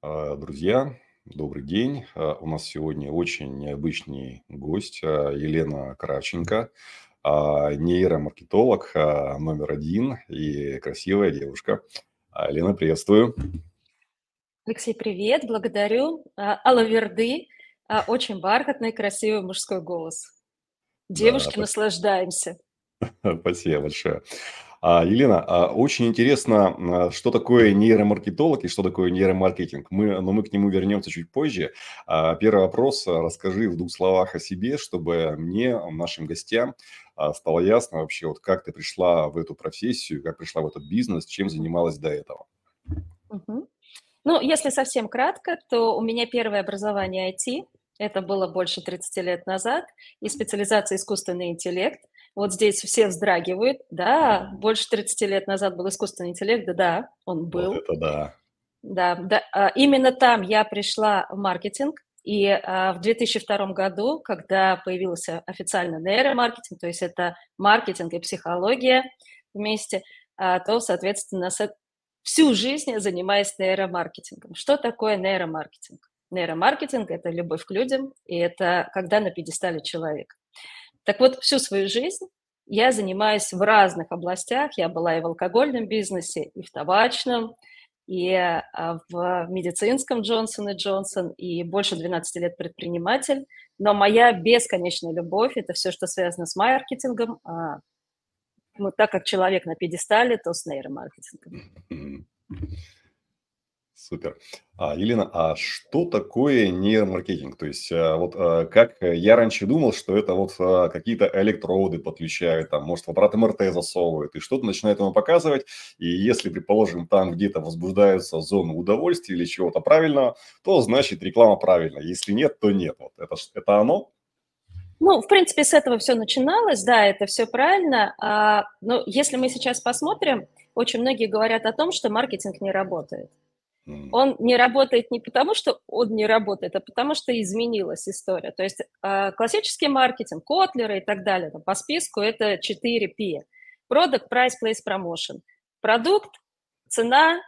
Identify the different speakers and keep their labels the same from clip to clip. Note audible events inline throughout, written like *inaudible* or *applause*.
Speaker 1: А, Друзья, добрый день. А, У нас сегодня очень необычный гость а, Елена Кравченко, нейромаркетолог номер один и красивая девушка. А, Лена, приветствую.
Speaker 2: Алексей, привет, благодарю. А, Алла Верды, а, очень бархатный, красивый мужской голос.
Speaker 1: Да,
Speaker 2: Девушки,
Speaker 1: спасибо
Speaker 2: наслаждаемся. *laughs*
Speaker 1: спасибо большое. А, Елена, а, очень интересно, а, что такое нейромаркетолог и что такое нейромаркетинг. Мы, но мы к нему вернемся чуть позже. А, Первый вопрос. а, Расскажи в двух словах о себе, чтобы мне, нашим гостям, а, стало ясно вообще, вот как ты пришла в эту профессию, как пришла в этот бизнес, чем занималась до этого.
Speaker 2: Мгм. Ну, если совсем кратко, то у меня первое образование IT. Это было больше 30 лет назад. И специализация искусственный интеллект. Вот здесь все вздрагивают. Да, больше 30 лет назад был искусственный интеллект. Да, да, он
Speaker 1: Вот
Speaker 2: был.
Speaker 1: это да.
Speaker 2: Да, да, а, именно там я пришла в маркетинг, и а, в 2002 году, когда появился официально нейромаркетинг, то есть это маркетинг и психология вместе, а, то, соответственно, всю жизнь я занимаюсь нейромаркетингом. Что такое нейромаркетинг? Нейромаркетинг– это любовь к людям, и это когда на пьедестале человек. Так вот, всю свою жизнь я занимаюсь в разных областях. Я была и в алкогольном бизнесе, и в табачном, и а, в медицинском Джонсон и Джонсон, и больше 12 лет предприниматель. Но моя бесконечная любовь– это все, что связано с маркетингом. А, ну, так как человек на пьедестале, то с нейромаркетингом.
Speaker 1: Супер. А, Елена, а что такое нейромаркетинг? То есть, а, вот а, как я раньше думал, что это вот какие-то электроды подключают, там, может, в аппарат МРТ засовывают, и что-то начинает ему показывать, и если, предположим, там где-то возбуждаются зоны удовольствия или чего-то правильного, то значит реклама правильная. Если нет, то нет. Вот это, это оно?
Speaker 2: Ну, в принципе, с этого все начиналось, да, это все правильно. А, но если мы сейчас посмотрим, очень многие говорят о том, что маркетинг не работает. Он не работает не потому, что он не работает, а потому что изменилась история. То есть а, классический маркетинг, котлеры и так далее, по списку это 4 P. Product, Price, Place, Promotion. Продукт, цена,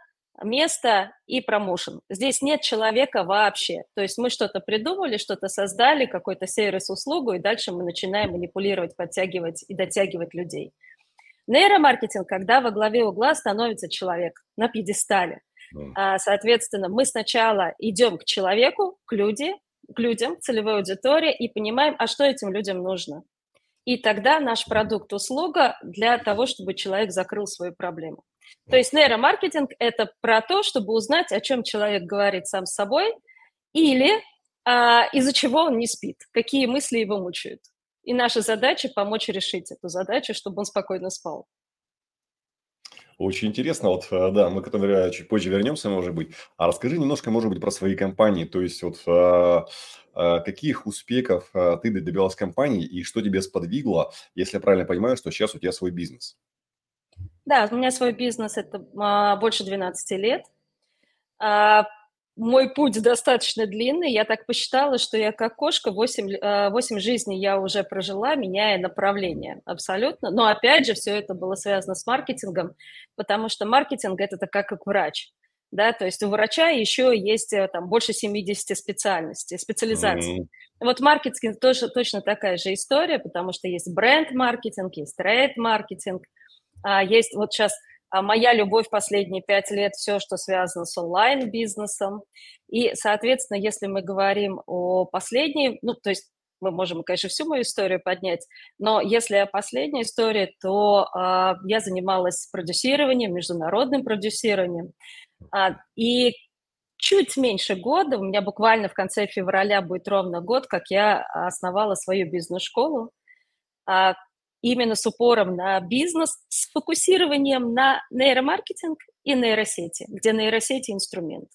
Speaker 2: место и промоушен. Здесь нет человека вообще. То есть мы что-то придумали, что-то создали, какой-то сервис-услугу, и дальше мы начинаем манипулировать, подтягивать и дотягивать людей. Нейромаркетинг, когда во главе угла становится человек на пьедестале.
Speaker 1: М,
Speaker 2: А, Соответственно, мы сначала идем к человеку, к, люди, к людям, к целевой аудитории и понимаем, а что этим людям нужно. И тогда наш продукт, услуга для того, чтобы человек закрыл свою проблему. То есть нейромаркетинг– это про то, чтобы узнать, о чем человек говорит сам с собой или а, из-за чего он не спит, какие мысли его мучают. И наша задача– помочь решить эту задачу, чтобы он спокойно спал.
Speaker 1: Очень интересно. Вот, э, да, мы к этому чуть позже вернемся, может быть. А расскажи немножко, может быть, про свои компании. То есть, вот э, э, каких успехов э, ты добивалась в компании и что тебе сподвигло, если я правильно понимаю, что сейчас у тебя свой бизнес?
Speaker 2: Да, у меня свой бизнес– это а, больше 12 лет. Мой путь достаточно длинный. Я так посчитала, что я как кошка 8, а, 8 жизней я уже прожила, меняя направление абсолютно. Но опять же, все это было связано с маркетингом, потому что маркетинг– это как, как врач. Да, то есть у врача еще есть э, там больше 70 специальностей, специализаций.
Speaker 1: М,
Speaker 2: Вот маркетинг тоже точно такая же история, потому что есть бренд-маркетинг, есть трейд-маркетинг, а, есть вот сейчас а, моя любовь последние пять лет, все, что связано с онлайн-бизнесом. И, соответственно, если мы говорим о последней, ну, то есть мы можем, конечно, всю мою историю поднять, но если о последней истории, то а, я занималась продюсированием, международным продюсированием. А, и чуть меньше года, у меня буквально в конце февраля будет ровно год, как я основала свою бизнес-школу, а, именно с упором на бизнес, с фокусированием на нейромаркетинг и нейросети, где нейросети инструмент.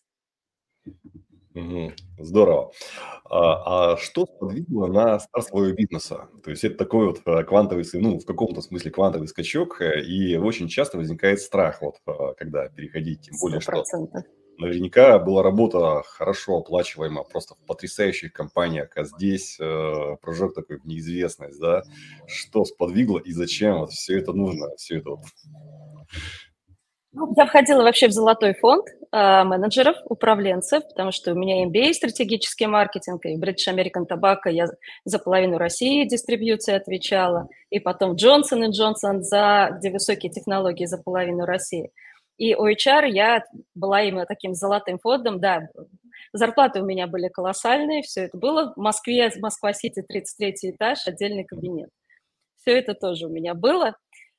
Speaker 1: Здорово. А, а что сподвигло на старт своего бизнеса? То есть это такой вот э, квантовый, ну, в каком-то смысле квантовый скачок, э, и очень часто возникает страх, вот, э, когда переходить, тем более,
Speaker 2: Сто
Speaker 1: что
Speaker 2: процентов.
Speaker 1: Наверняка была работа хорошо оплачиваема, просто в потрясающих компаниях, а здесь э, прыжок такой в неизвестность, да? Что сподвигло и зачем вот все это нужно, все это вот.
Speaker 2: Ну, я входила вообще в золотой фонд, а, менеджеров, управленцев, потому что у меня MBA стратегический маркетинг, и British American Tobacco я за половину России дистрибьюции отвечала, и потом Johnson Johnson за, где высокие технологии за половину России. И у HR я была именно таким золотым фондом, да, зарплаты у меня были колоссальные, все это было в Москве, Москва-Сити, 33 этаж, отдельный кабинет. Все это тоже у меня было.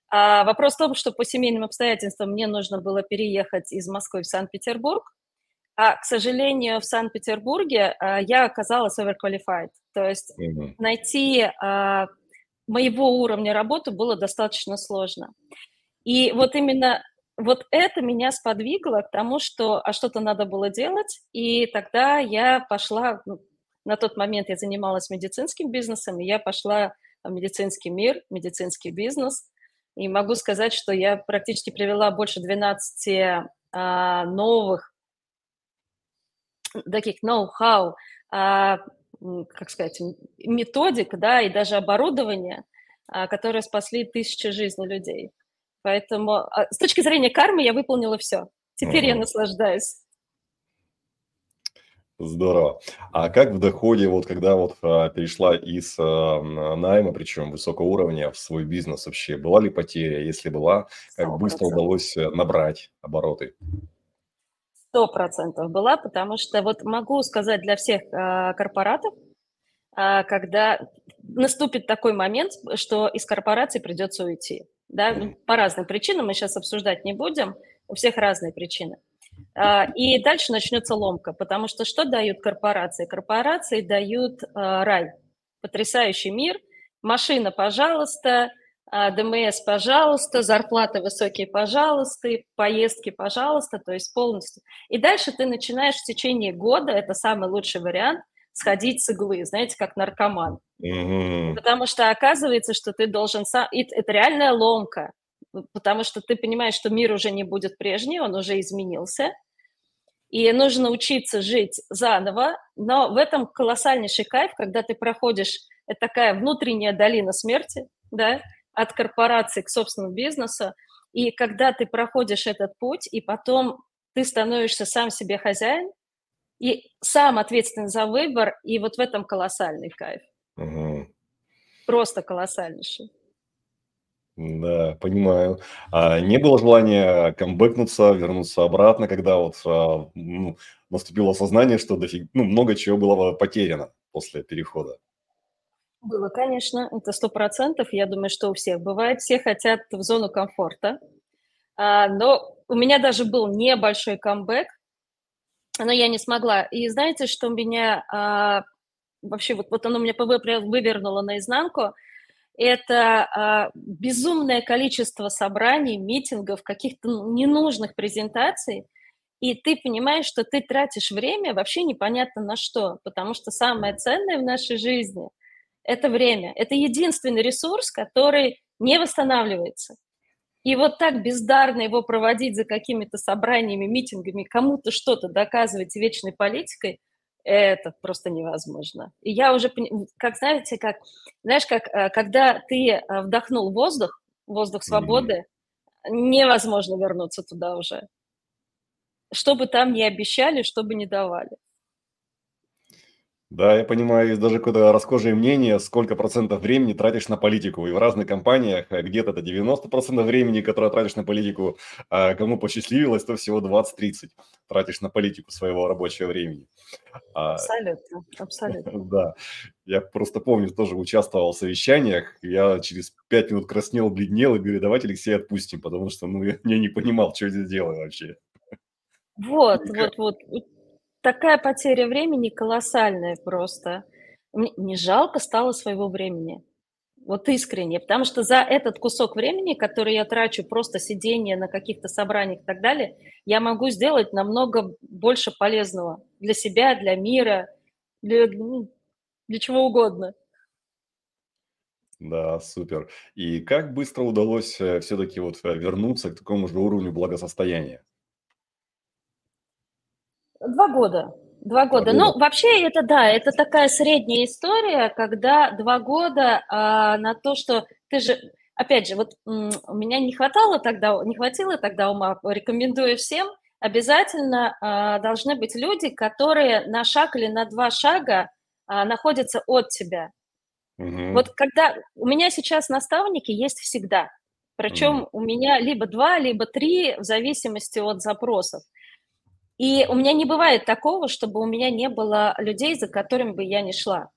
Speaker 2: А вопрос в том, что по семейным обстоятельствам мне нужно было переехать из Москвы в Санкт-Петербург, а, к сожалению, в Санкт-Петербурге а, я оказалась overqualified. То есть mm-hmm. найти а, моего уровня работы было достаточно сложно. И вот именно вот это меня сподвигло к тому, что а что-то надо было делать, и тогда я пошла, ну, на тот момент я занималась медицинским бизнесом, и я пошла в медицинский мир, медицинский бизнес, и могу сказать, что я практически привела больше 12 а, новых таких ноу-хау, а, как сказать, методик, да, и даже оборудования, а, которые спасли тысячи жизней людей. Поэтому а, с точки зрения кармы я выполнила все. Теперь угу. я наслаждаюсь.
Speaker 1: Здорово. А как в доходе, вот когда вот а, перешла из а, найма, причем высокого уровня, в свой бизнес вообще, была ли потеря? Если была, как 100%. быстро удалось э, набрать обороты?
Speaker 2: Сто процентов была, потому что вот могу сказать для всех а, корпоратов, а, когда наступит такой момент, что из корпорации придется уйти, да, по разным причинам, мы сейчас обсуждать не будем, у всех разные причины. А, и дальше начнется ломка, потому что что дают корпорации? Корпорации дают а, рай, потрясающий мир, машина, пожалуйста, а, ДМС, пожалуйста, зарплаты высокие, пожалуйста, поездки, пожалуйста, то есть полностью. И дальше ты начинаешь в течение года, это самый лучший вариант, сходить с иглы, знаете, как наркоман. Mm-hmm. Потому что оказывается, что ты должен сам... Это реальная ломка потому что ты понимаешь, что мир уже не будет прежний, он уже изменился, и нужно учиться жить заново, но в этом колоссальнейший кайф, когда ты проходишь, это такая внутренняя долина смерти, да, от корпорации к собственному бизнесу, и когда ты проходишь этот путь, и потом ты становишься сам себе хозяин, и сам ответственен за выбор, и вот в этом колоссальный кайф. Угу. Просто колоссальнейший.
Speaker 1: Да, понимаю. А не было желания камбэкнуться, вернуться обратно, когда вот а, ну, наступило осознание, что дофиг, ну, много чего было потеряно после перехода?
Speaker 2: Было, конечно, это сто процентов. Я думаю, что у всех бывает. Все хотят в зону комфорта. А, но у меня даже был небольшой камбэк, но я не смогла. И знаете, что меня а, вообще вот, вот оно меня вывернуло наизнанку – это а, безумное количество собраний, митингов, каких-то ненужных презентаций, и ты понимаешь, что ты тратишь время вообще непонятно на что, потому что самое ценное в нашей жизни – это время. Это единственный ресурс, который не восстанавливается. И вот так бездарно его проводить за какими-то собраниями, митингами, кому-то что-то доказывать вечной политикой, это просто невозможно. И я уже, как знаете, как, знаешь, как, э, когда ты э, вдохнул воздух, воздух свободы, mm-hmm. невозможно вернуться туда уже. Что бы там ни обещали, что бы ни давали.
Speaker 1: Да, я понимаю, есть даже какое-то расхожее мнение, сколько процентов времени тратишь на политику. И в разных компаниях э, где-то это 90% времени, которое тратишь на политику, а кому посчастливилось, то всего 20-30 тратишь на политику своего рабочего времени.
Speaker 2: А, абсолютно, абсолютно. *laughs*
Speaker 1: Да, я просто помню, тоже участвовал в совещаниях, я через 5 минут краснел, бледнел и говорю, давайте Алексея отпустим, потому что ну, я, я не понимал, что я здесь делаю вообще.
Speaker 2: Вот, *laughs* вот, вот такая потеря времени колоссальная просто. Не жалко стало своего времени. Вот искренне. Потому что за этот кусок времени, который я трачу просто сидение на каких-то собраниях и так далее, я могу сделать намного больше полезного для себя, для мира, для, ну, для чего угодно.
Speaker 1: Да, супер. И как быстро удалось э, все-таки вот э, вернуться к такому же уровню благосостояния?
Speaker 2: Два года. Два года. Ну, вообще это да, это такая средняя история, когда два года а, на то, что ты же, опять же, вот у меня не хватало тогда, не хватило тогда ума, рекомендую всем обязательно э, должны быть люди, которые на шаг или на два шага э, находятся от тебя. Угу. Вот когда у меня сейчас наставники есть всегда, причем угу. у меня либо два, либо три, в зависимости от запросов. И у меня не бывает такого, чтобы у меня не было людей, за которыми бы я не шла.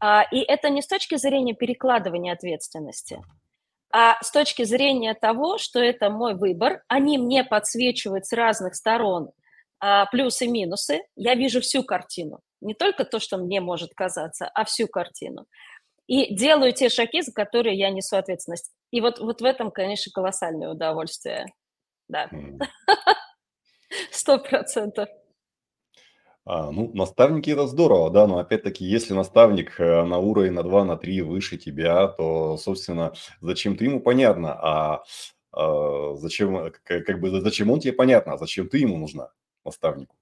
Speaker 2: А, и это не с точки зрения перекладывания ответственности, а с точки зрения того, что это мой выбор, они мне подсвечивают с разных сторон а, плюсы и минусы, я вижу всю картину, не только то, что мне может казаться, а всю картину. И делаю те шаги, за которые я несу ответственность. И вот, вот в этом, конечно, колоссальное удовольствие. Да. *laughs* *laughs* Сто процентов.
Speaker 1: А, ну, наставники это здорово, да, но опять-таки, если наставник э, на уровень на 2, на 3 выше тебя, то, собственно, зачем ты ему понятно, а, а зачем, э, как, как бы, зачем он тебе понятно, а зачем ты ему нужна, наставнику?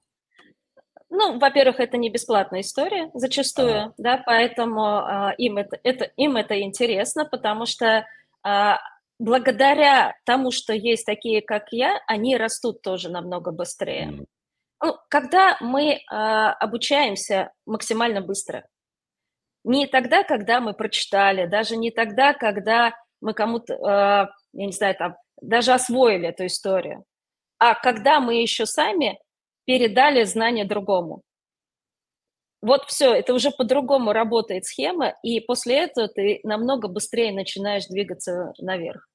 Speaker 2: Ну, во-первых, это не бесплатная история зачастую, ага. да, поэтому а, им, это, это, им это интересно, потому что а, благодаря тому, что есть такие, как я, они растут тоже намного быстрее. Mm. Ну, когда мы э, обучаемся максимально быстро, не тогда, когда мы прочитали, даже не тогда, когда мы кому-то, э, я не знаю, там, даже освоили эту историю, а когда мы еще сами передали знания другому. Вот все, это уже по-другому работает схема, и после этого ты намного быстрее начинаешь двигаться наверх.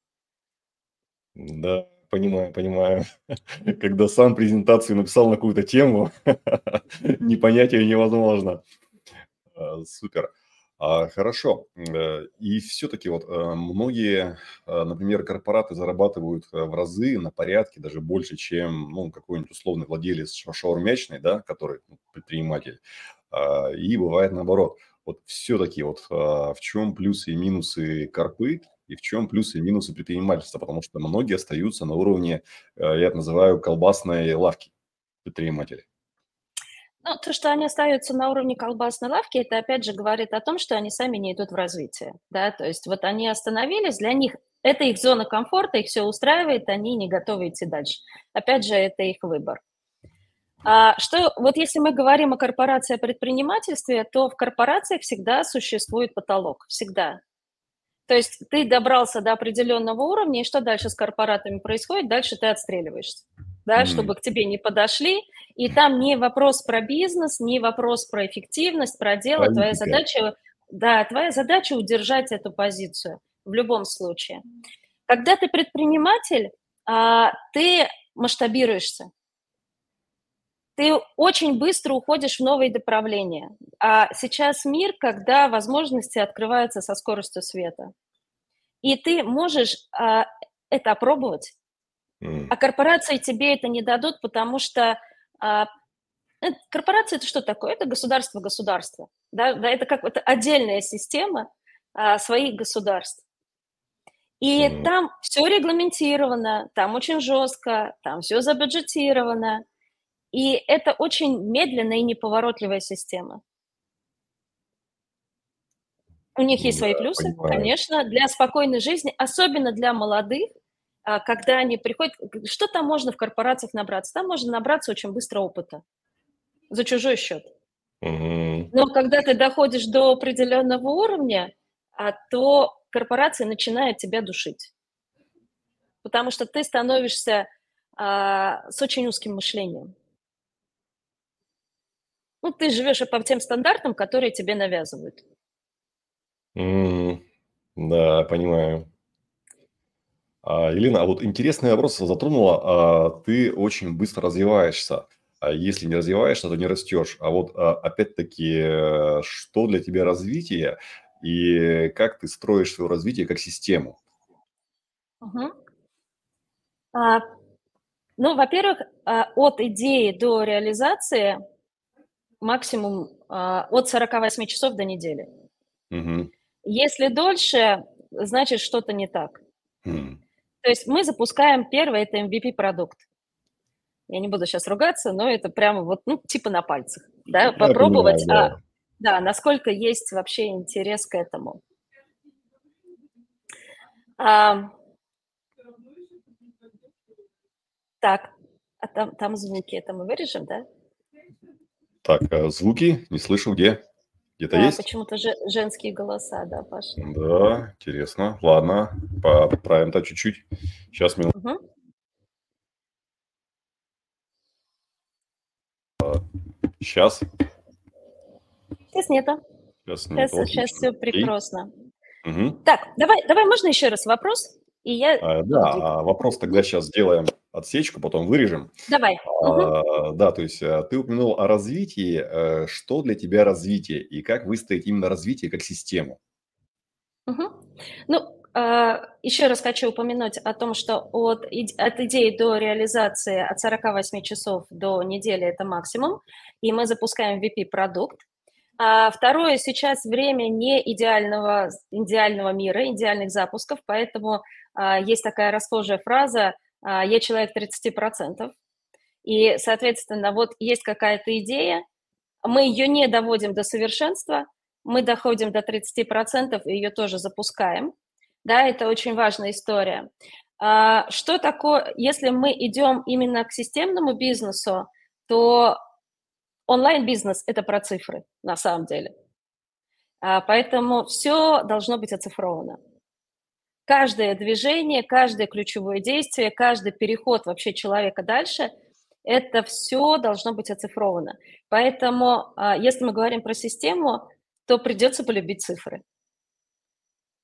Speaker 1: Да, Понимаю, понимаю. *laughs* Когда сам презентацию написал на какую-то тему, *laughs* не понять ее невозможно. А, супер. А, хорошо. Э, и все-таки вот э, многие, э, например, корпораты зарабатывают в разы, на порядке, даже больше, чем ну, какой-нибудь условный владелец шаурмячной, да, который ну, предприниматель. А, и бывает наоборот. Вот все-таки вот в чем плюсы и минусы корпы и в чем плюсы и минусы предпринимательства, потому что многие остаются на уровне, э, я это называю, колбасной лавки предпринимателей.
Speaker 2: Ну, то, что они остаются на уровне колбасной лавки, это опять же говорит о том, что они сами не идут в развитие. Да? То есть вот они остановились, для них это их зона комфорта, их все устраивает, они не готовы идти дальше. Опять же, это их выбор. А что, вот если мы говорим о корпорации, о предпринимательстве, то в корпорациях всегда существует потолок, всегда. То есть ты добрался до определенного уровня, и что дальше с корпоратами происходит? Дальше ты отстреливаешься, да, mm-hmm. чтобы к тебе не подошли. И там не вопрос про бизнес, не вопрос про эффективность, про дело. Политика. Твоя задача, да, твоя задача удержать эту позицию в любом случае. Когда ты предприниматель, а, ты масштабируешься. Ты очень быстро уходишь в новые направления. А сейчас мир, когда возможности открываются со скоростью света. И ты можешь а, это опробовать, mm. а корпорации тебе это не дадут, потому что а, э, корпорация это что такое? Это государство-государство. Да? Да, это как это отдельная система а, своих государств. И mm. там все регламентировано, там очень жестко, там все забюджетировано. И это очень медленная и неповоротливая система. У них есть свои плюсы, понимаю. конечно, для спокойной жизни, особенно для молодых, а, когда они приходят, что там можно в корпорациях набраться? Там можно набраться очень быстро опыта за чужой счет. Угу. Но когда ты доходишь до определенного уровня, а, то корпорация начинает тебя душить. Потому что ты становишься а, с очень узким мышлением. Ну, ты живешь по тем стандартам, которые тебе навязывают.
Speaker 1: М, Да, понимаю. А, Елена, а вот интересный вопрос затронула. А, ты очень быстро развиваешься. А если не развиваешься, то не растешь. А вот а, опять-таки, э, что для тебя развитие и как ты строишь свое развитие как систему?
Speaker 2: Мгм. А, ну, во-первых, а, от идеи до реализации максимум а, от 48 часов до недели. Мгм. Если дольше, значит что-то не так. Mm. То есть мы запускаем первый, это MVP-продукт. Я не буду сейчас ругаться, но это прямо вот, ну, типа на пальцах, да, Я попробовать, понимаю, да. А, да, насколько есть вообще интерес к этому. А, так, А там, там звуки, это мы вырежем, да?
Speaker 1: Так, э, звуки не слышу, где? Где-то
Speaker 2: Да,
Speaker 1: есть?
Speaker 2: почему-то же, женские голоса, да, Паша.
Speaker 1: Да, интересно. Ладно, поправим-то чуть-чуть. Сейчас минуту.
Speaker 2: Мгм.
Speaker 1: Сейчас.
Speaker 2: Сейчас нету.
Speaker 1: Сейчас нет.
Speaker 2: Сейчас, сейчас все прекрасно.
Speaker 1: Мгм.
Speaker 2: Так, давай, давай, можно еще раз вопрос? И я...
Speaker 1: А, Да, а вопрос тогда сейчас сделаем отсечку, потом вырежем.
Speaker 2: Давай.
Speaker 1: А, Да, то есть а, ты упомянул о развитии. Э, Что для тебя развитие и как выстроить именно развитие как систему?
Speaker 2: Мгм. Ну, а, еще раз хочу упомянуть о том, что от, от идеи до реализации от 48 часов до недели это максимум, и мы запускаем VP-продукт. А второе, сейчас время не идеального, идеального мира, идеальных запусков, поэтому есть такая расхожая фраза а, «я человек 30%». И, соответственно, вот есть какая-то идея, мы ее не доводим до совершенства, мы доходим до 30% и ее тоже запускаем. Да, это очень важная история. А, Что такое, если мы идем именно к системному бизнесу, то онлайн-бизнес – это про цифры на самом деле. А, Поэтому все должно быть оцифровано. Каждое движение, каждое ключевое действие, каждый переход вообще человека дальше – это все должно быть оцифровано. Поэтому, а, если мы говорим про систему, то придется полюбить цифры.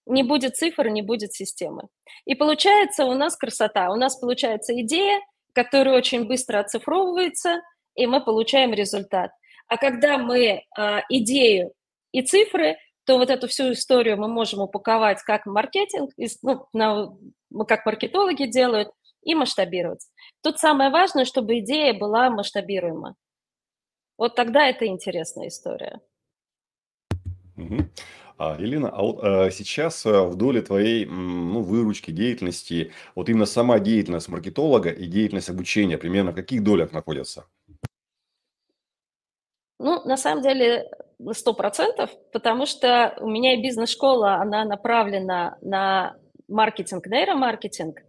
Speaker 2: Не будет цифр, не будет системы. И получается у нас красота. У нас получается идея, которая очень быстро оцифровывается, и мы получаем результат. А когда мы а, идею и цифры, то вот эту всю историю мы можем упаковать как маркетинг, ну, на- ну, как маркетологи делают, и масштабировать. Тут самое важное, чтобы идея была масштабируема. Вот тогда это интересная история.
Speaker 1: Мгм. А, Елена, а вот э, сейчас э, в доле твоей ну, выручки, деятельности, вот именно сама деятельность маркетолога и деятельность обучения примерно в каких долях находятся?
Speaker 2: Ну, на самом деле, сто процентов, потому что у меня и бизнес-школа, она направлена на маркетинг, нейромаркетинг,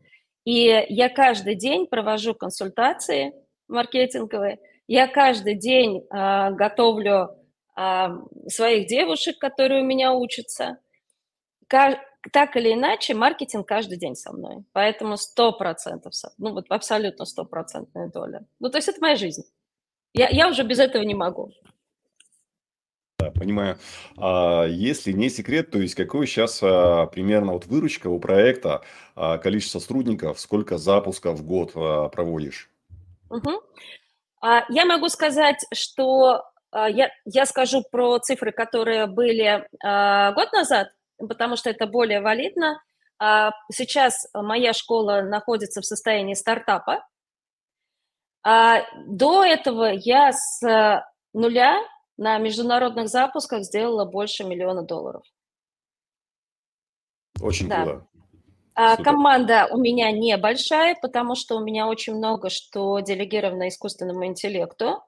Speaker 2: и я каждый день провожу консультации маркетинговые, я каждый день а, готовлю а, своих девушек, которые у меня учатся. Ка- так или иначе, маркетинг каждый день со мной, поэтому сто процентов, ну вот абсолютно стопроцентная доля. Ну, то есть это моя жизнь. Я, я уже без этого не могу.
Speaker 1: Да, понимаю. А если не секрет, то есть какой сейчас а, примерно вот выручка у проекта, а, количество сотрудников, сколько запусков в год а, проводишь?
Speaker 2: Мгм. А, Я могу сказать, что а, я, я скажу про цифры, которые были а, год назад, потому что это более валидно. А, Сейчас моя школа находится в состоянии стартапа. А До этого я с а, нуля на международных запусках сделала больше миллиона долларов.
Speaker 1: Очень
Speaker 2: Да.
Speaker 1: круто.
Speaker 2: А. Команда у меня небольшая, потому что у меня очень много что делегировано искусственному интеллекту.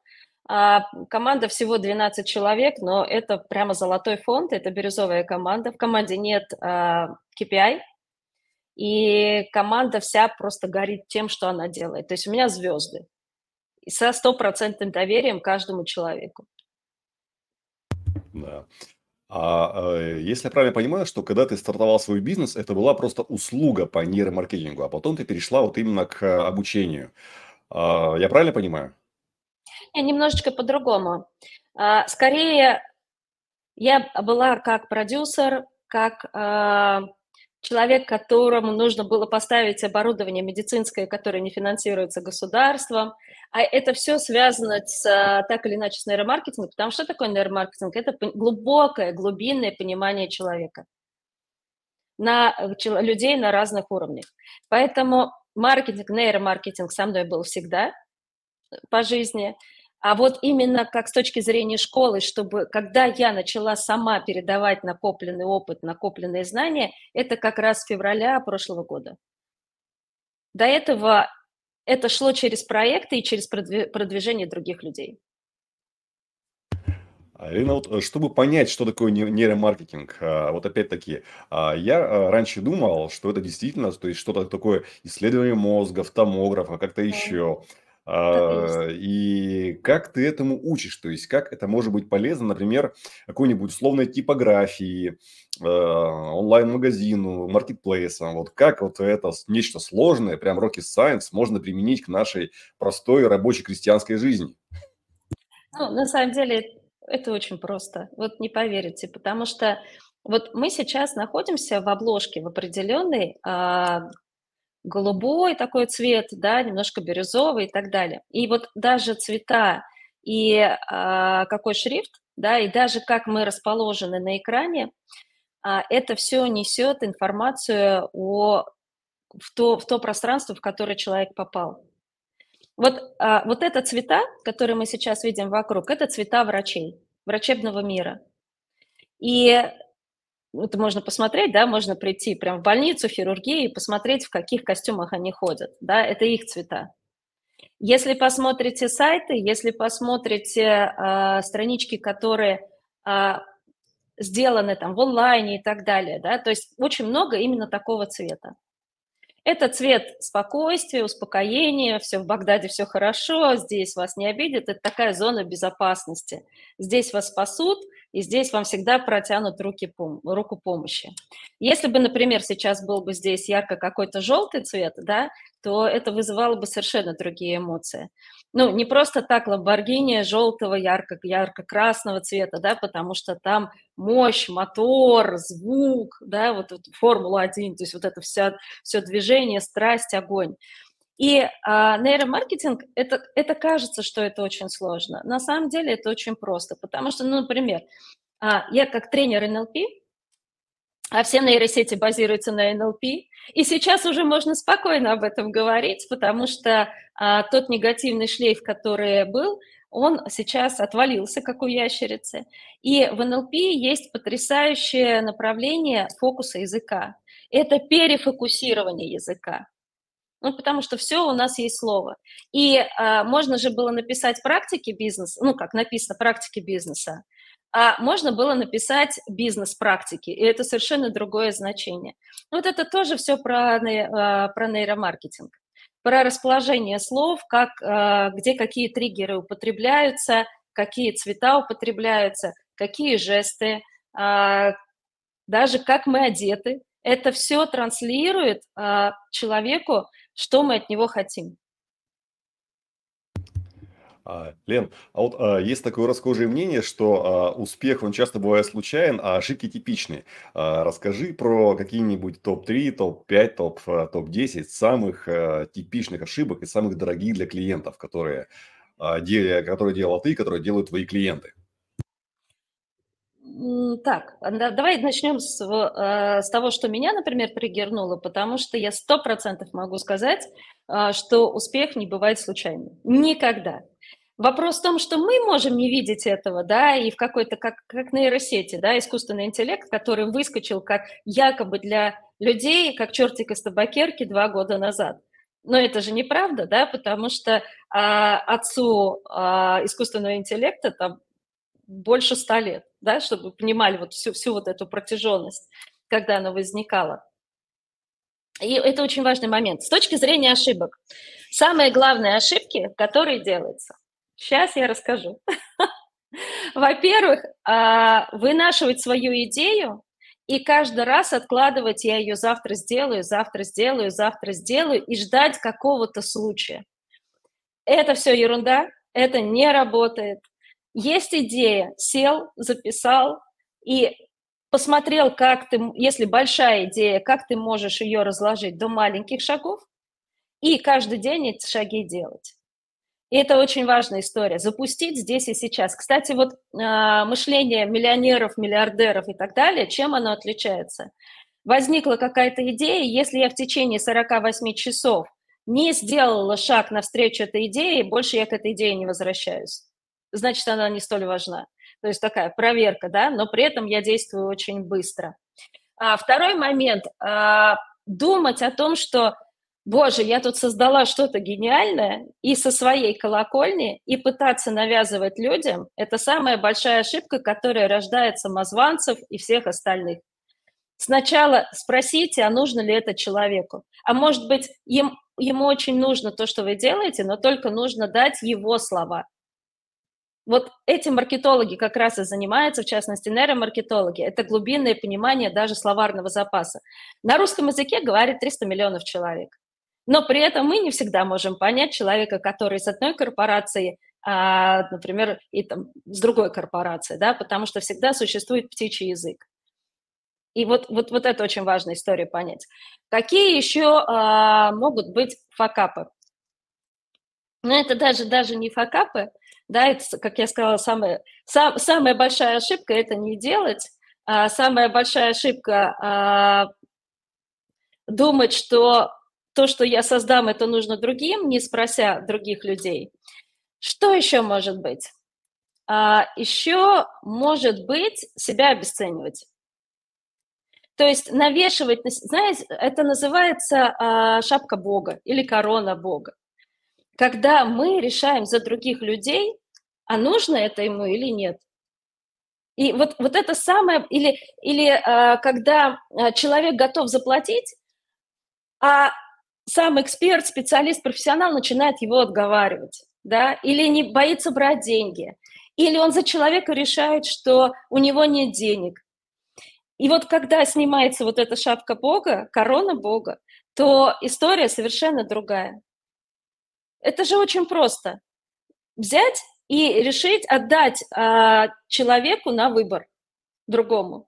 Speaker 2: А, Команда всего 12 человек, но это прямо золотой фонд, это бирюзовая команда. В команде нет а, KPI, и команда вся просто горит тем, что она делает. То есть у меня звезды. И со стопроцентным доверием каждому человеку.
Speaker 1: Да. А э, если я правильно понимаю, что когда ты стартовал свой бизнес, это была просто услуга по нейромаркетингу, а потом ты перешла вот именно к э, обучению. А, Я правильно понимаю?
Speaker 2: Не, немножечко по-другому. А, Скорее, я была как продюсер, как а, человек, которому нужно было поставить оборудование медицинское, которое не финансируется государством. А это все связано с, а, так или иначе с нейромаркетингом, потому что такое нейромаркетинг? Это глубокое, глубинное понимание человека, на э, людей на разных уровнях. Поэтому маркетинг, нейромаркетинг со мной был всегда по жизни. А вот именно как с точки зрения школы, чтобы когда я начала сама передавать накопленный опыт, накопленные знания, это как раз с февраля прошлого года. До этого это шло через проекты и через продви- продвижение других людей.
Speaker 1: Ирина, вот э, чтобы понять, что такое не- нейромаркетинг, а, вот опять-таки, а, я а, раньше думал, что это действительно, то есть что-то такое исследование мозга, томографа, как-то еще. А, и как ты этому учишь? То есть, как это может быть полезно, например, какой-нибудь условной типографии, а, онлайн-магазину, маркетплейсам? Вот как вот это нечто сложное, прям rocket science, можно применить к нашей простой рабочей крестьянской жизни?
Speaker 2: Ну, на самом деле, это очень просто. Вот не поверите, потому что вот мы сейчас находимся в обложке в определенной а, голубой такой цвет, да, немножко бирюзовый и так далее. И вот даже цвета и а, какой шрифт, да, и даже как мы расположены на экране, а, это все несет информацию о в то, в то пространство, в которое человек попал. Вот, а, вот это цвета, которые мы сейчас видим вокруг, это цвета врачей, врачебного мира. И это можно посмотреть, да, можно прийти прямо в больницу, в хирургию и посмотреть, в каких костюмах они ходят, да, это их цвета. Если посмотрите сайты, если посмотрите э, странички, которые э, сделаны там в онлайне и так далее, да, то есть очень много именно такого цвета. Это цвет спокойствия, успокоения, все в Багдаде все хорошо, здесь вас не обидят, это такая зона безопасности. Здесь вас спасут, и здесь вам всегда протянут руки, руку помощи. Если бы, например, сейчас был бы здесь ярко какой-то желтый цвет, да, то это вызывало бы совершенно другие эмоции. Ну, не просто так Ламборгини желтого, ярко, ярко-красного цвета, да, потому что там мощь, мотор, звук, да, вот, вот Формула-1, то есть вот это все, все движение, страсть, огонь. И а, нейромаркетинг, это, это кажется, что это очень сложно. На самом деле это очень просто, потому что, ну, например, а, я как тренер НЛП, а все нейросети базируются на НЛП, и сейчас уже можно спокойно об этом говорить, потому что а, тот негативный шлейф, который был, он сейчас отвалился, как у ящерицы. И в НЛП есть потрясающее направление фокуса языка. Это перефокусирование языка. Ну, потому что все у нас есть слово. И а, можно же было написать практики бизнеса, ну, как написано, практики бизнеса, а можно было написать бизнес-практики, и это совершенно другое значение. Вот это тоже все про, а, про нейромаркетинг, про расположение слов, как, а, где какие триггеры употребляются, какие цвета употребляются, какие жесты, а, даже как мы одеты. Это все транслирует человеку что мы от него хотим.
Speaker 1: А, Лен, а вот а, есть такое расхожее мнение, что а, успех, он часто бывает случайен, а ошибки типичные. А, расскажи про какие-нибудь топ-3, топ-5, топ, а, топ-10 самых а, типичных ошибок и самых дорогих для клиентов, которые, а, де, которые делал ты, которые делают твои клиенты.
Speaker 2: Так, давай начнем с, э, с того, что меня, например, триггернуло, потому что я сто процентов могу сказать, э, что успех не бывает случайным. Никогда. Вопрос в том, что мы можем не видеть этого, да, и в какой-то, как, как нейросети, да, искусственный интеллект, который выскочил как якобы для людей, как чертик из табакерки два года назад. Но это же неправда, да, потому что а, отцу а, искусственного интеллекта там больше ста лет, да, чтобы вы понимали вот всю, всю вот эту протяженность, когда она возникала. И это очень важный момент. С точки зрения ошибок. Самые главные ошибки, которые делаются. Сейчас я расскажу. *laughs* Во-первых, а, вынашивать свою идею и каждый раз откладывать, я ее завтра сделаю, завтра сделаю, завтра сделаю, и ждать какого-то случая. Это все ерунда, это не работает. Есть идея, сел, записал и посмотрел, как ты, если большая идея, как ты можешь ее разложить до маленьких шагов, и каждый день эти шаги делать. И это очень важная история. Запустить здесь и сейчас. Кстати, вот э, мышление миллионеров, миллиардеров и так далее, чем оно отличается? Возникла какая-то идея, если я в течение 48 часов не сделала шаг навстречу этой идее, больше я к этой идее не возвращаюсь значит, она не столь важна. То есть такая проверка, да, но при этом я действую очень быстро. А второй момент а, – думать о том, что, боже, я тут создала что-то гениальное, и со своей колокольни, и пытаться навязывать людям – это самая большая ошибка, которая рождает самозванцев и всех остальных. Сначала спросите, а нужно ли это человеку. А может быть, им ему очень нужно то, что вы делаете, но только нужно дать его слова. Вот эти маркетологи как раз и занимаются, в частности, нейромаркетологи. Это глубинное понимание даже словарного запаса. На русском языке говорит 300 миллионов человек. Но при этом мы не всегда можем понять человека, который с одной корпорацией, а, например, и там, с другой корпорацией, да, потому что всегда существует птичий язык. И вот, вот, вот это очень важная история понять. Какие еще а, могут быть факапы? Но ну, это даже, даже не факапы, да, это, как я сказала, самая, сам, самая большая ошибка – это не делать. А самая большая ошибка а, думать, что то, что я создам, это нужно другим, не спрося других людей. Что еще может быть? А, еще может быть себя обесценивать. То есть навешивать, знаете, это называется а, шапка Бога или корона Бога когда мы решаем за других людей, а нужно это ему или нет. И вот, вот это самое, или, или э, когда а, человек готов заплатить, а сам эксперт, специалист, профессионал начинает его отговаривать, да, или не боится брать деньги, или он за человека решает, что у него нет денег. И вот когда снимается вот эта шапка Бога, корона Бога, то история совершенно другая. Это же очень просто. Взять и решить отдать а, человеку на выбор другому.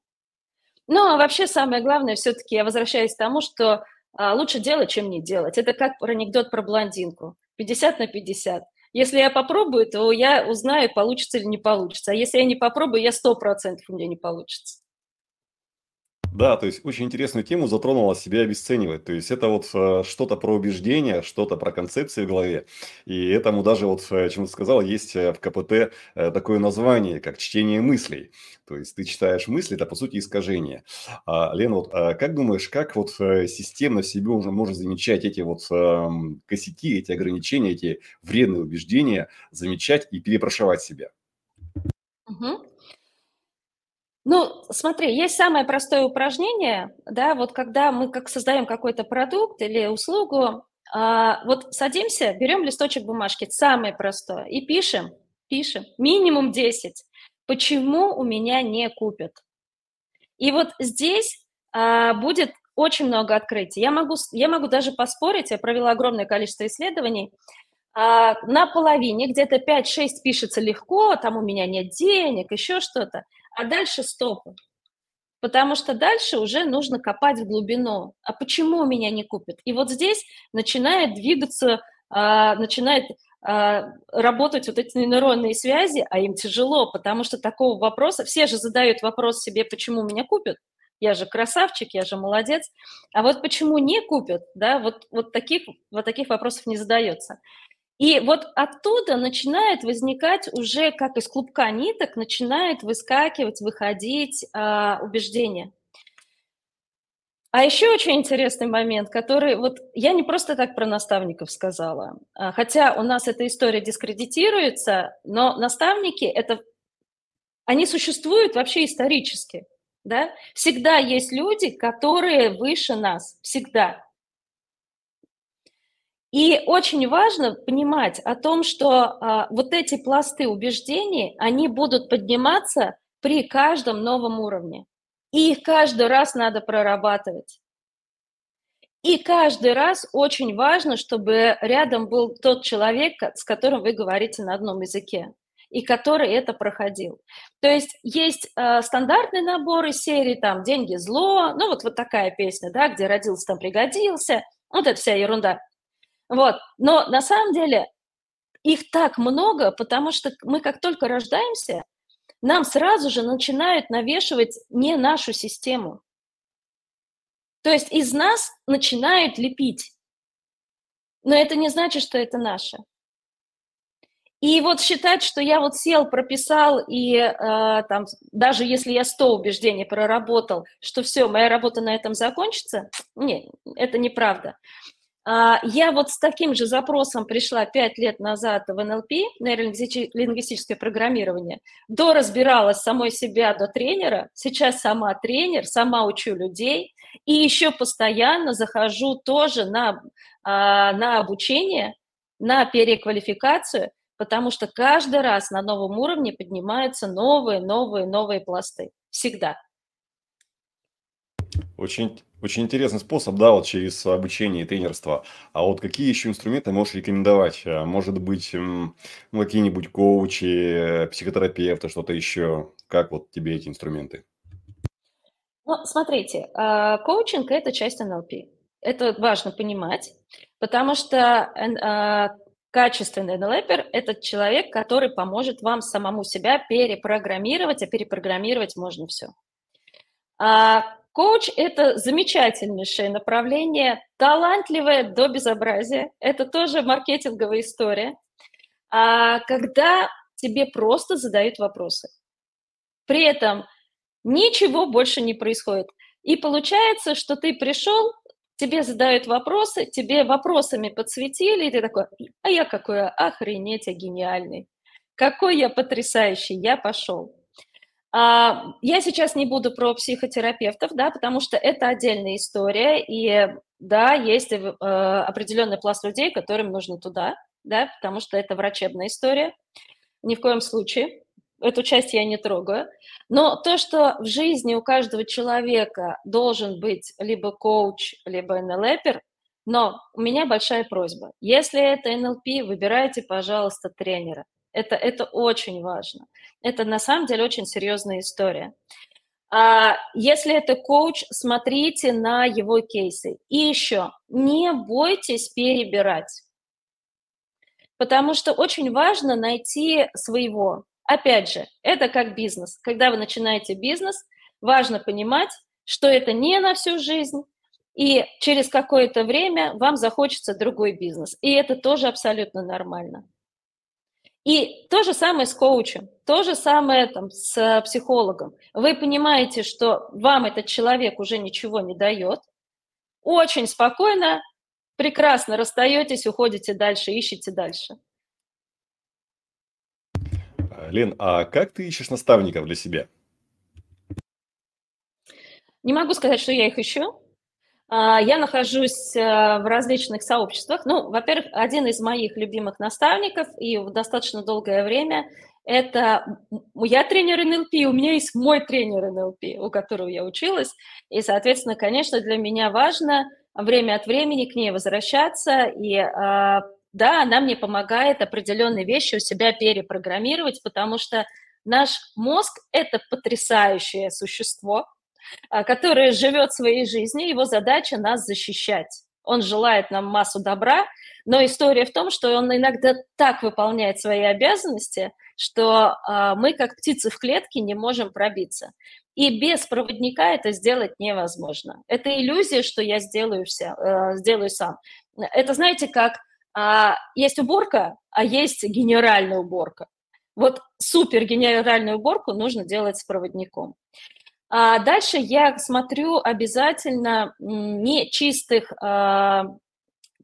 Speaker 2: Ну, а вообще самое главное, все-таки я возвращаюсь к тому, что а, лучше делать, чем не делать. Это как анекдот про блондинку. 50 на 50. Если я попробую, то я узнаю, получится или не получится. А если я не попробую, я 100% у меня не получится.
Speaker 1: Да, то есть очень интересную тему затронула себя обесценивать. То есть это вот э, что-то про убеждения, что-то про концепции в голове. И этому даже вот, э, чем ты сказал, есть э, в КПТ такое название, как чтение мыслей. То есть ты читаешь мысли, это по сути искажение. А, Лена, вот а как думаешь, как вот системно в себе уже можно замечать эти вот э, косяки, эти ограничения, эти вредные убеждения, замечать и перепрошивать себя?
Speaker 2: Угу. Ну, смотри, есть самое простое упражнение, да, вот когда мы как создаем какой-то продукт или услугу, а, вот садимся, берем листочек бумажки, самое простое, и пишем, пишем, минимум 10, почему у меня не купят. И вот здесь а, будет очень много открытий. Я могу, я могу даже поспорить, я провела огромное количество исследований, а, на половине, где-то 5-6 пишется легко, там у меня нет денег, еще что-то – а дальше стопы. Потому что дальше уже нужно копать в глубину. А почему меня не купят? И вот здесь начинает двигаться, а, начинает а, работать вот эти нейронные связи, а им тяжело, потому что такого вопроса, все же задают вопрос себе, почему меня купят, я же красавчик, я же молодец, а вот почему не купят, да, вот, вот, таких, вот таких вопросов не задается. И вот оттуда начинает возникать уже, как из клубка ниток, начинает выскакивать, выходить э, убеждение. А еще очень интересный момент, который вот я не просто так про наставников сказала, а, хотя у нас эта история дискредитируется, но наставники это они существуют вообще исторически, да? Всегда есть люди, которые выше нас, всегда. И очень важно понимать о том, что а, вот эти пласты убеждений, они будут подниматься при каждом новом уровне. И их каждый раз надо прорабатывать. И каждый раз очень важно, чтобы рядом был тот человек, с которым вы говорите на одном языке, и который это проходил. То есть есть э, стандартный набор серии там «Деньги – зло», ну вот, вот такая песня, да, где родился, там пригодился, вот эта вся ерунда. Вот. Но на самом деле их так много, потому что мы как только рождаемся, нам сразу же начинают навешивать не нашу систему. То есть из нас начинают лепить. Но это не значит, что это наше. И вот считать, что я вот сел, прописал, и э, там, даже если я 100 убеждений проработал, что все, моя работа на этом закончится, нет, это неправда. А, я вот с таким же запросом пришла пять лет назад в НЛП, нейролингвистическое программирование, до разбиралась самой себя до тренера, сейчас сама тренер, сама учу людей, и еще постоянно захожу тоже на а, на обучение, на переквалификацию, потому что каждый раз на новом уровне поднимаются новые, новые, новые пласты. Всегда.
Speaker 1: Очень, очень интересный способ, да, вот через обучение и тренерство. А вот какие еще инструменты можешь рекомендовать? А, может быть, ну, какие-нибудь коучи, психотерапевты, что-то еще? Как вот тебе эти инструменты?
Speaker 2: Ну, смотрите, а, коучинг – это часть НЛП. Это важно понимать, потому что а, качественный НЛПер – это человек, который поможет вам самому себя перепрограммировать, а перепрограммировать можно все. Коуч – это замечательнейшее направление, талантливое до безобразия. Это тоже маркетинговая история. А когда тебе просто задают вопросы. При этом ничего больше не происходит. И получается, что ты пришел, тебе задают вопросы, тебе вопросами подсветили, и ты такой, а я какой охренеть, я гениальный. Какой я потрясающий, я пошел. А, я сейчас не буду про психотерапевтов, да, потому что это отдельная история, и да, есть э, определенный пласт людей, которым нужно туда, да, потому что это врачебная история. Ни в коем случае. Эту часть я не трогаю. Но то, что в жизни у каждого человека должен быть либо коуч, либо НЛПер, но у меня большая просьба. Если это НЛП, выбирайте, пожалуйста, тренера. Это, это очень важно. Это на самом деле очень серьезная история. А если это коуч, смотрите на его кейсы. И еще, не бойтесь перебирать. Потому что очень важно найти своего. Опять же, это как бизнес. Когда вы начинаете бизнес, важно понимать, что это не на всю жизнь, и через какое-то время вам захочется другой бизнес. И это тоже абсолютно нормально. И то же самое с коучем, то же самое там, с психологом. Вы понимаете, что вам этот человек уже ничего не дает, очень спокойно, прекрасно расстаетесь, уходите дальше, ищете дальше.
Speaker 1: Лен, а как ты ищешь наставников для себя?
Speaker 2: Не могу сказать, что я их ищу. А, я нахожусь э, в различных сообществах. Ну, во-первых, один из моих любимых наставников и в достаточно долгое время это я тренер НЛП, у меня есть мой тренер НЛП, у которого я училась. И, соответственно, конечно, для меня важно время от времени к ней возвращаться. И а, да, она мне помогает определенные вещи у себя перепрограммировать, потому что наш мозг – это потрясающее существо – который живет своей жизнью, его задача нас защищать. Он желает нам массу добра, но история в том, что он иногда так выполняет свои обязанности, что э, мы, как птицы в клетке, не можем пробиться. И без проводника это сделать невозможно. Это иллюзия, что я сделаю, все, э, сделаю сам. Это, знаете, как э, есть уборка, а есть генеральная уборка. Вот супер генеральную уборку нужно делать с проводником. А дальше я смотрю обязательно не чистых а,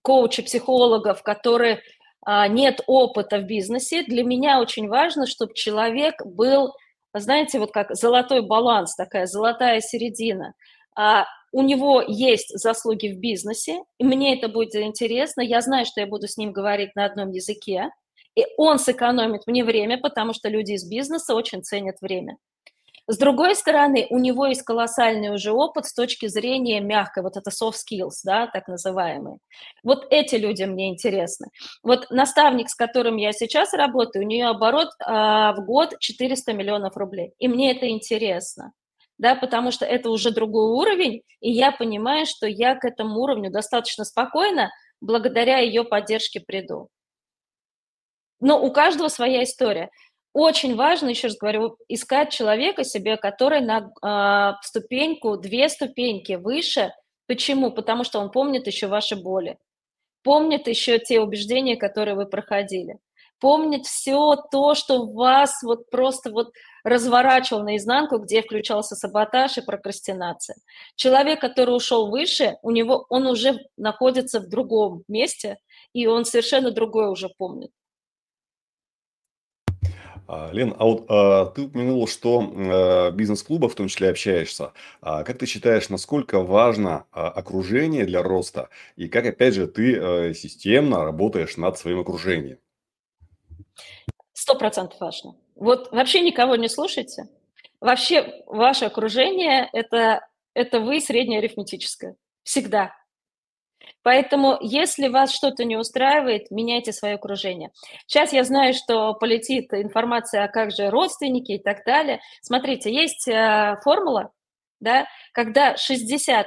Speaker 2: коучей, психологов, которые а, нет опыта в бизнесе. Для меня очень важно, чтобы человек был, знаете, вот как золотой баланс, такая золотая середина. А, у него есть заслуги в бизнесе, и мне это будет интересно. Я знаю, что я буду с ним говорить на одном языке, и он сэкономит мне время, потому что люди из бизнеса очень ценят время. С другой стороны, у него есть колоссальный уже опыт с точки зрения мягкой, вот это soft skills, да, так называемые. Вот эти люди мне интересны. Вот наставник, с которым я сейчас работаю, у нее оборот а, в год 400 миллионов рублей, и мне это интересно да, потому что это уже другой уровень, и я понимаю, что я к этому уровню достаточно спокойно, благодаря ее поддержке приду. Но у каждого своя история очень важно, еще раз говорю, искать человека себе, который на э, ступеньку, две ступеньки выше. Почему? Потому что он помнит еще ваши боли, помнит еще те убеждения, которые вы проходили, помнит все то, что вас вот просто вот разворачивал наизнанку, где включался саботаж и прокрастинация. Человек, который ушел выше, у него, он уже находится в другом месте, и он совершенно другое уже помнит.
Speaker 1: А, Лен, а вот а, ты упомянул, что а, бизнес-клубах в том числе общаешься. А как ты считаешь, насколько важно а, окружение для роста? И как, опять же, ты а, системно работаешь над своим окружением?
Speaker 2: Сто процентов важно. Вот вообще никого не слушайте. Вообще ваше окружение это, – это вы среднее арифметическое. Всегда. Поэтому, если вас что-то не устраивает, меняйте свое окружение. Сейчас я знаю, что полетит информация, а как же родственники и так далее. Смотрите, есть э, формула, да, когда 60%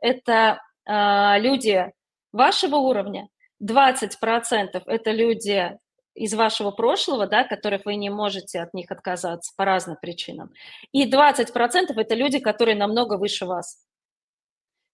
Speaker 2: это э, люди вашего уровня, 20% это люди из вашего прошлого, да, которых вы не можете от них отказаться по разным причинам. И 20% это люди, которые намного выше вас.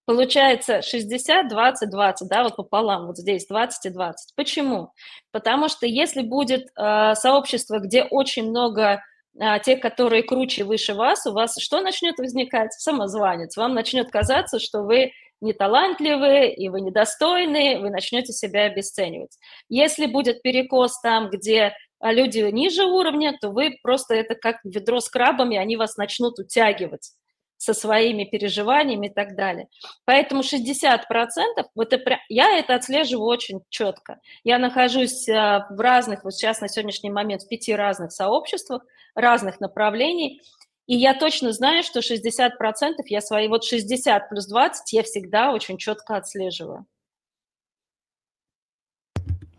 Speaker 2: Получается 60, 20, 20, да, вот пополам, вот здесь 20 и 20. Почему? Потому что если будет э, сообщество, где очень много э, тех, которые круче, выше вас, у вас что начнет возникать? Самозванец. Вам начнет казаться, что вы неталантливые, и вы недостойны, вы начнете себя обесценивать. Если будет перекос там, где а, люди ниже уровня, то вы просто это как ведро с крабами, они вас начнут утягивать со своими переживаниями и так далее. Поэтому 60%, вот это, я это отслеживаю очень четко. Я нахожусь а, в разных, вот сейчас на сегодняшний момент в пяти разных сообществах, разных направлений, и я точно знаю, что 60% я свои, вот 60 плюс 20 я всегда очень четко отслеживаю.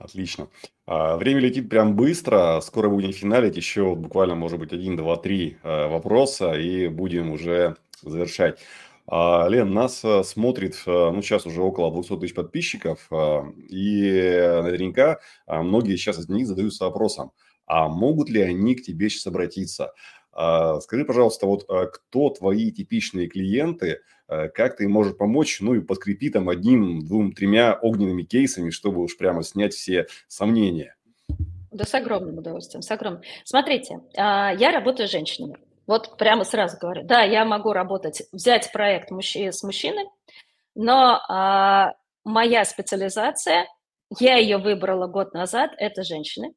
Speaker 1: Отлично. А, время летит прям быстро. Скоро будем финалить. Еще буквально, может быть, один, два, три а, вопроса, и будем уже завершать. А, Лен, нас а, смотрит, а, ну, сейчас уже около 200 тысяч подписчиков, и наверняка многие сейчас из них задаются вопросом, а могут ли они к тебе сейчас обратиться? Скажи, пожалуйста, вот кто твои типичные клиенты, как ты можешь помочь, ну и подкрепи там одним, двум, тремя огненными кейсами, чтобы уж прямо снять все сомнения.
Speaker 2: Да, с огромным удовольствием, с огромным. Смотрите, я работаю с женщинами. Вот прямо сразу говорю, да, я могу работать, взять проект с мужчиной, но а, моя специализация, я ее выбрала год назад, это женщины.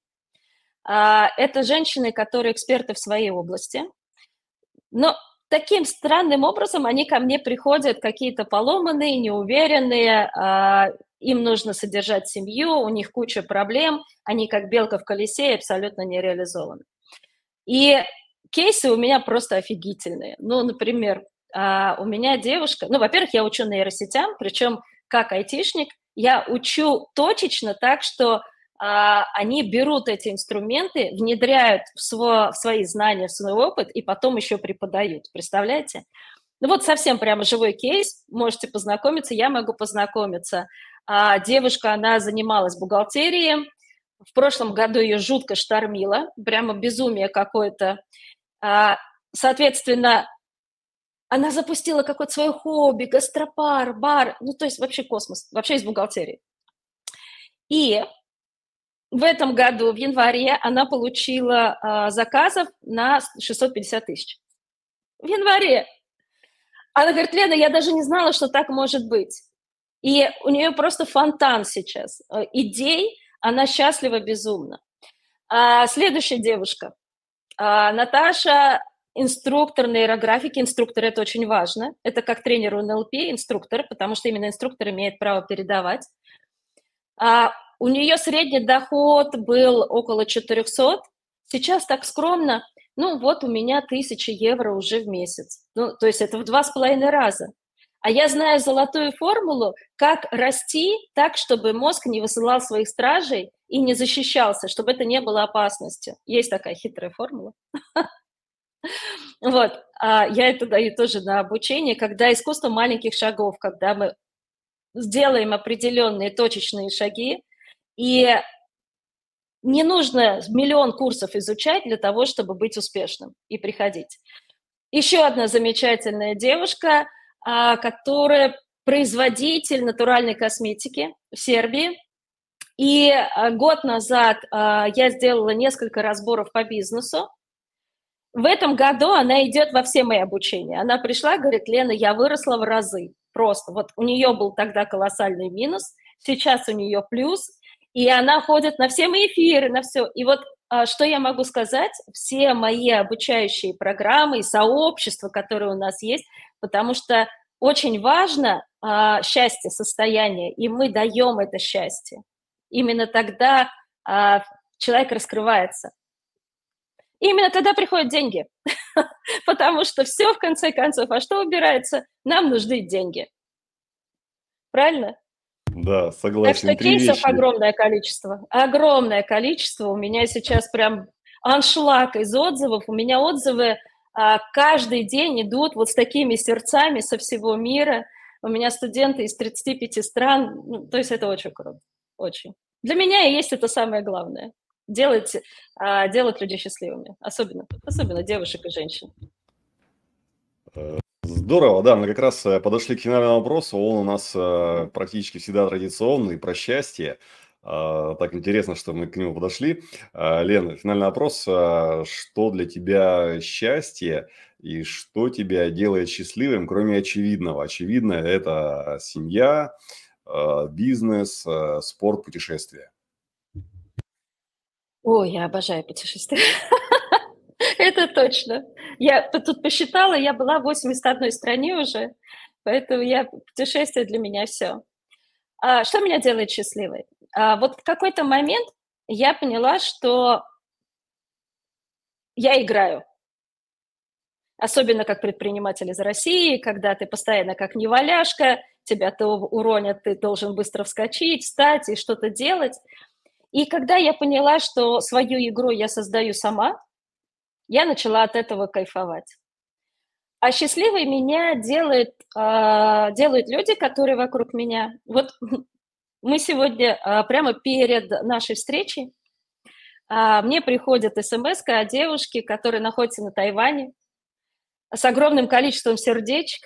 Speaker 2: А, это женщины, которые эксперты в своей области. Но таким странным образом они ко мне приходят какие-то поломанные, неуверенные, а, им нужно содержать семью, у них куча проблем, они как белка в колесе абсолютно не реализованы. И кейсы у меня просто офигительные. Ну, например, а, у меня девушка, ну, во-первых, я учу нейросетям, причем как айтишник, я учу точечно так, что а, они берут эти инструменты, внедряют в, свой, в свои знания, в свой опыт и потом еще преподают. Представляете? Ну вот совсем прямо живой кейс, можете познакомиться, я могу познакомиться. А, девушка, она занималась бухгалтерией, в прошлом году ее жутко штормило, прямо безумие какое-то. А, соответственно, она запустила какое-то свое хобби, гастропар, бар, ну, то есть вообще космос, вообще из бухгалтерии. И в этом году, в январе, она получила а, заказов на 650 тысяч. В январе. Она говорит, Лена, я даже не знала, что так может быть. И у нее просто фонтан сейчас. Э, идей, она счастлива безумно. А следующая девушка – а, Наташа инструктор нейрографики. Инструктор – это очень важно. Это как тренер НЛП, инструктор, потому что именно инструктор имеет право передавать. А у нее средний доход был около 400. Сейчас так скромно, ну вот у меня 1000 евро уже в месяц. Ну, то есть это в два с половиной раза. А я знаю золотую формулу, как расти так, чтобы мозг не высылал своих стражей и не защищался, чтобы это не было опасностью. Есть такая хитрая формула. *laughs* Вот, а я это даю тоже на обучение, когда искусство маленьких шагов, когда мы сделаем определенные точечные шаги, и не нужно миллион курсов изучать для того, чтобы быть успешным и приходить. Еще одна замечательная девушка, а, которая производитель натуральной косметики в Сербии. И а, год назад а, я сделала несколько разборов по бизнесу. В этом году она идет во все мои обучения. Она пришла, говорит, Лена, я выросла в разы. Просто. Вот у нее был тогда колоссальный минус, сейчас у нее плюс. И она ходит на все мои эфиры, на все. И вот а, что я могу сказать? Все мои обучающие программы и сообщества, которые у нас есть, потому что очень важно а, счастье, состояние, и мы даем это счастье. Именно тогда а, человек раскрывается. И именно тогда приходят деньги, *laughs* потому что все в конце концов, а что убирается? Нам нужны деньги. Правильно?
Speaker 1: Да, согласен.
Speaker 2: Так что кейсов вещи. огромное количество. Огромное количество. У меня сейчас прям аншлаг из отзывов. У меня отзывы а, каждый день идут вот с такими сердцами со всего мира. У меня студенты из 35 стран. Ну, то есть это очень круто. Очень. Для меня и есть это самое главное. Делать, а, делать людей счастливыми. Особенно, особенно девушек и женщин.
Speaker 1: Э, Здорово, да, мы как раз э, подошли к финальному вопросу. Он у нас э, практически всегда традиционный, про счастье. Э, так интересно, что мы к нему подошли. Э, Лен, финальный вопрос. Что для тебя счастье и что тебя делает счастливым, кроме очевидного? Очевидно, это семья, бизнес, э, спорт, путешествия.
Speaker 2: Ой, я обожаю путешествия. *laughs* Это точно. Я тут посчитала, я была в 81 стране уже, поэтому я, путешествие для меня все. А, что меня делает счастливой? А, вот в какой-то момент я поняла, что я играю. Особенно как предприниматель из России, когда ты постоянно как неваляшка, тебя то уронят, ты должен быстро вскочить, встать и что-то делать. И когда я поняла, что свою игру я создаю сама, я начала от этого кайфовать. А счастливой меня делает, э, делают люди, которые вокруг меня. Вот мы сегодня э, прямо перед нашей встречей э, мне приходит смс о девушке, которая находится на Тайване с огромным количеством сердечек,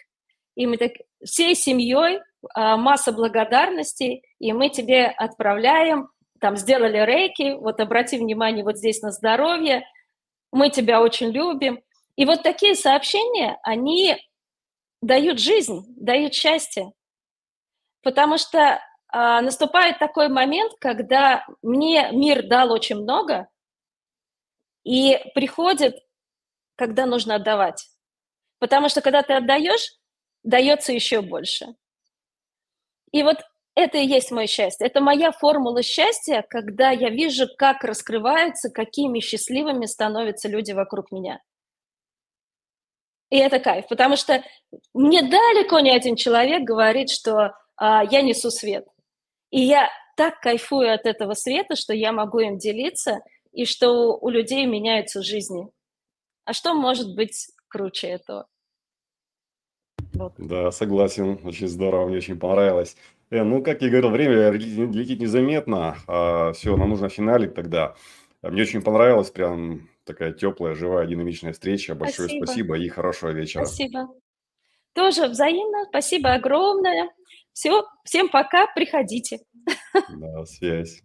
Speaker 2: и мы так всей семьей масса благодарностей, и мы тебе отправляем, там сделали рейки, вот обрати внимание вот здесь на здоровье, мы тебя очень любим. И вот такие сообщения, они дают жизнь, дают счастье. Потому что а, наступает такой момент, когда мне мир дал очень много, и приходит, когда нужно отдавать. Потому что когда ты отдаешь, дается еще больше. И вот это и есть мое счастье. Это моя формула счастья, когда я вижу, как раскрываются, какими счастливыми становятся люди вокруг меня. И это кайф, потому что мне далеко не один человек говорит, что а, я несу свет. И я так кайфую от этого света, что я могу им делиться, и что у людей меняются жизни. А что может быть круче этого?
Speaker 1: Вот. Да, согласен, очень здорово, мне очень понравилось. Э, ну, как я говорил, время летит незаметно. А, все, нам нужно финалить тогда. Мне очень понравилась прям такая теплая, живая, динамичная встреча. Большое спасибо, спасибо и хорошего вечера.
Speaker 2: Спасибо. Тоже взаимно. Спасибо огромное. Все, всем пока, приходите.
Speaker 1: Да, связь.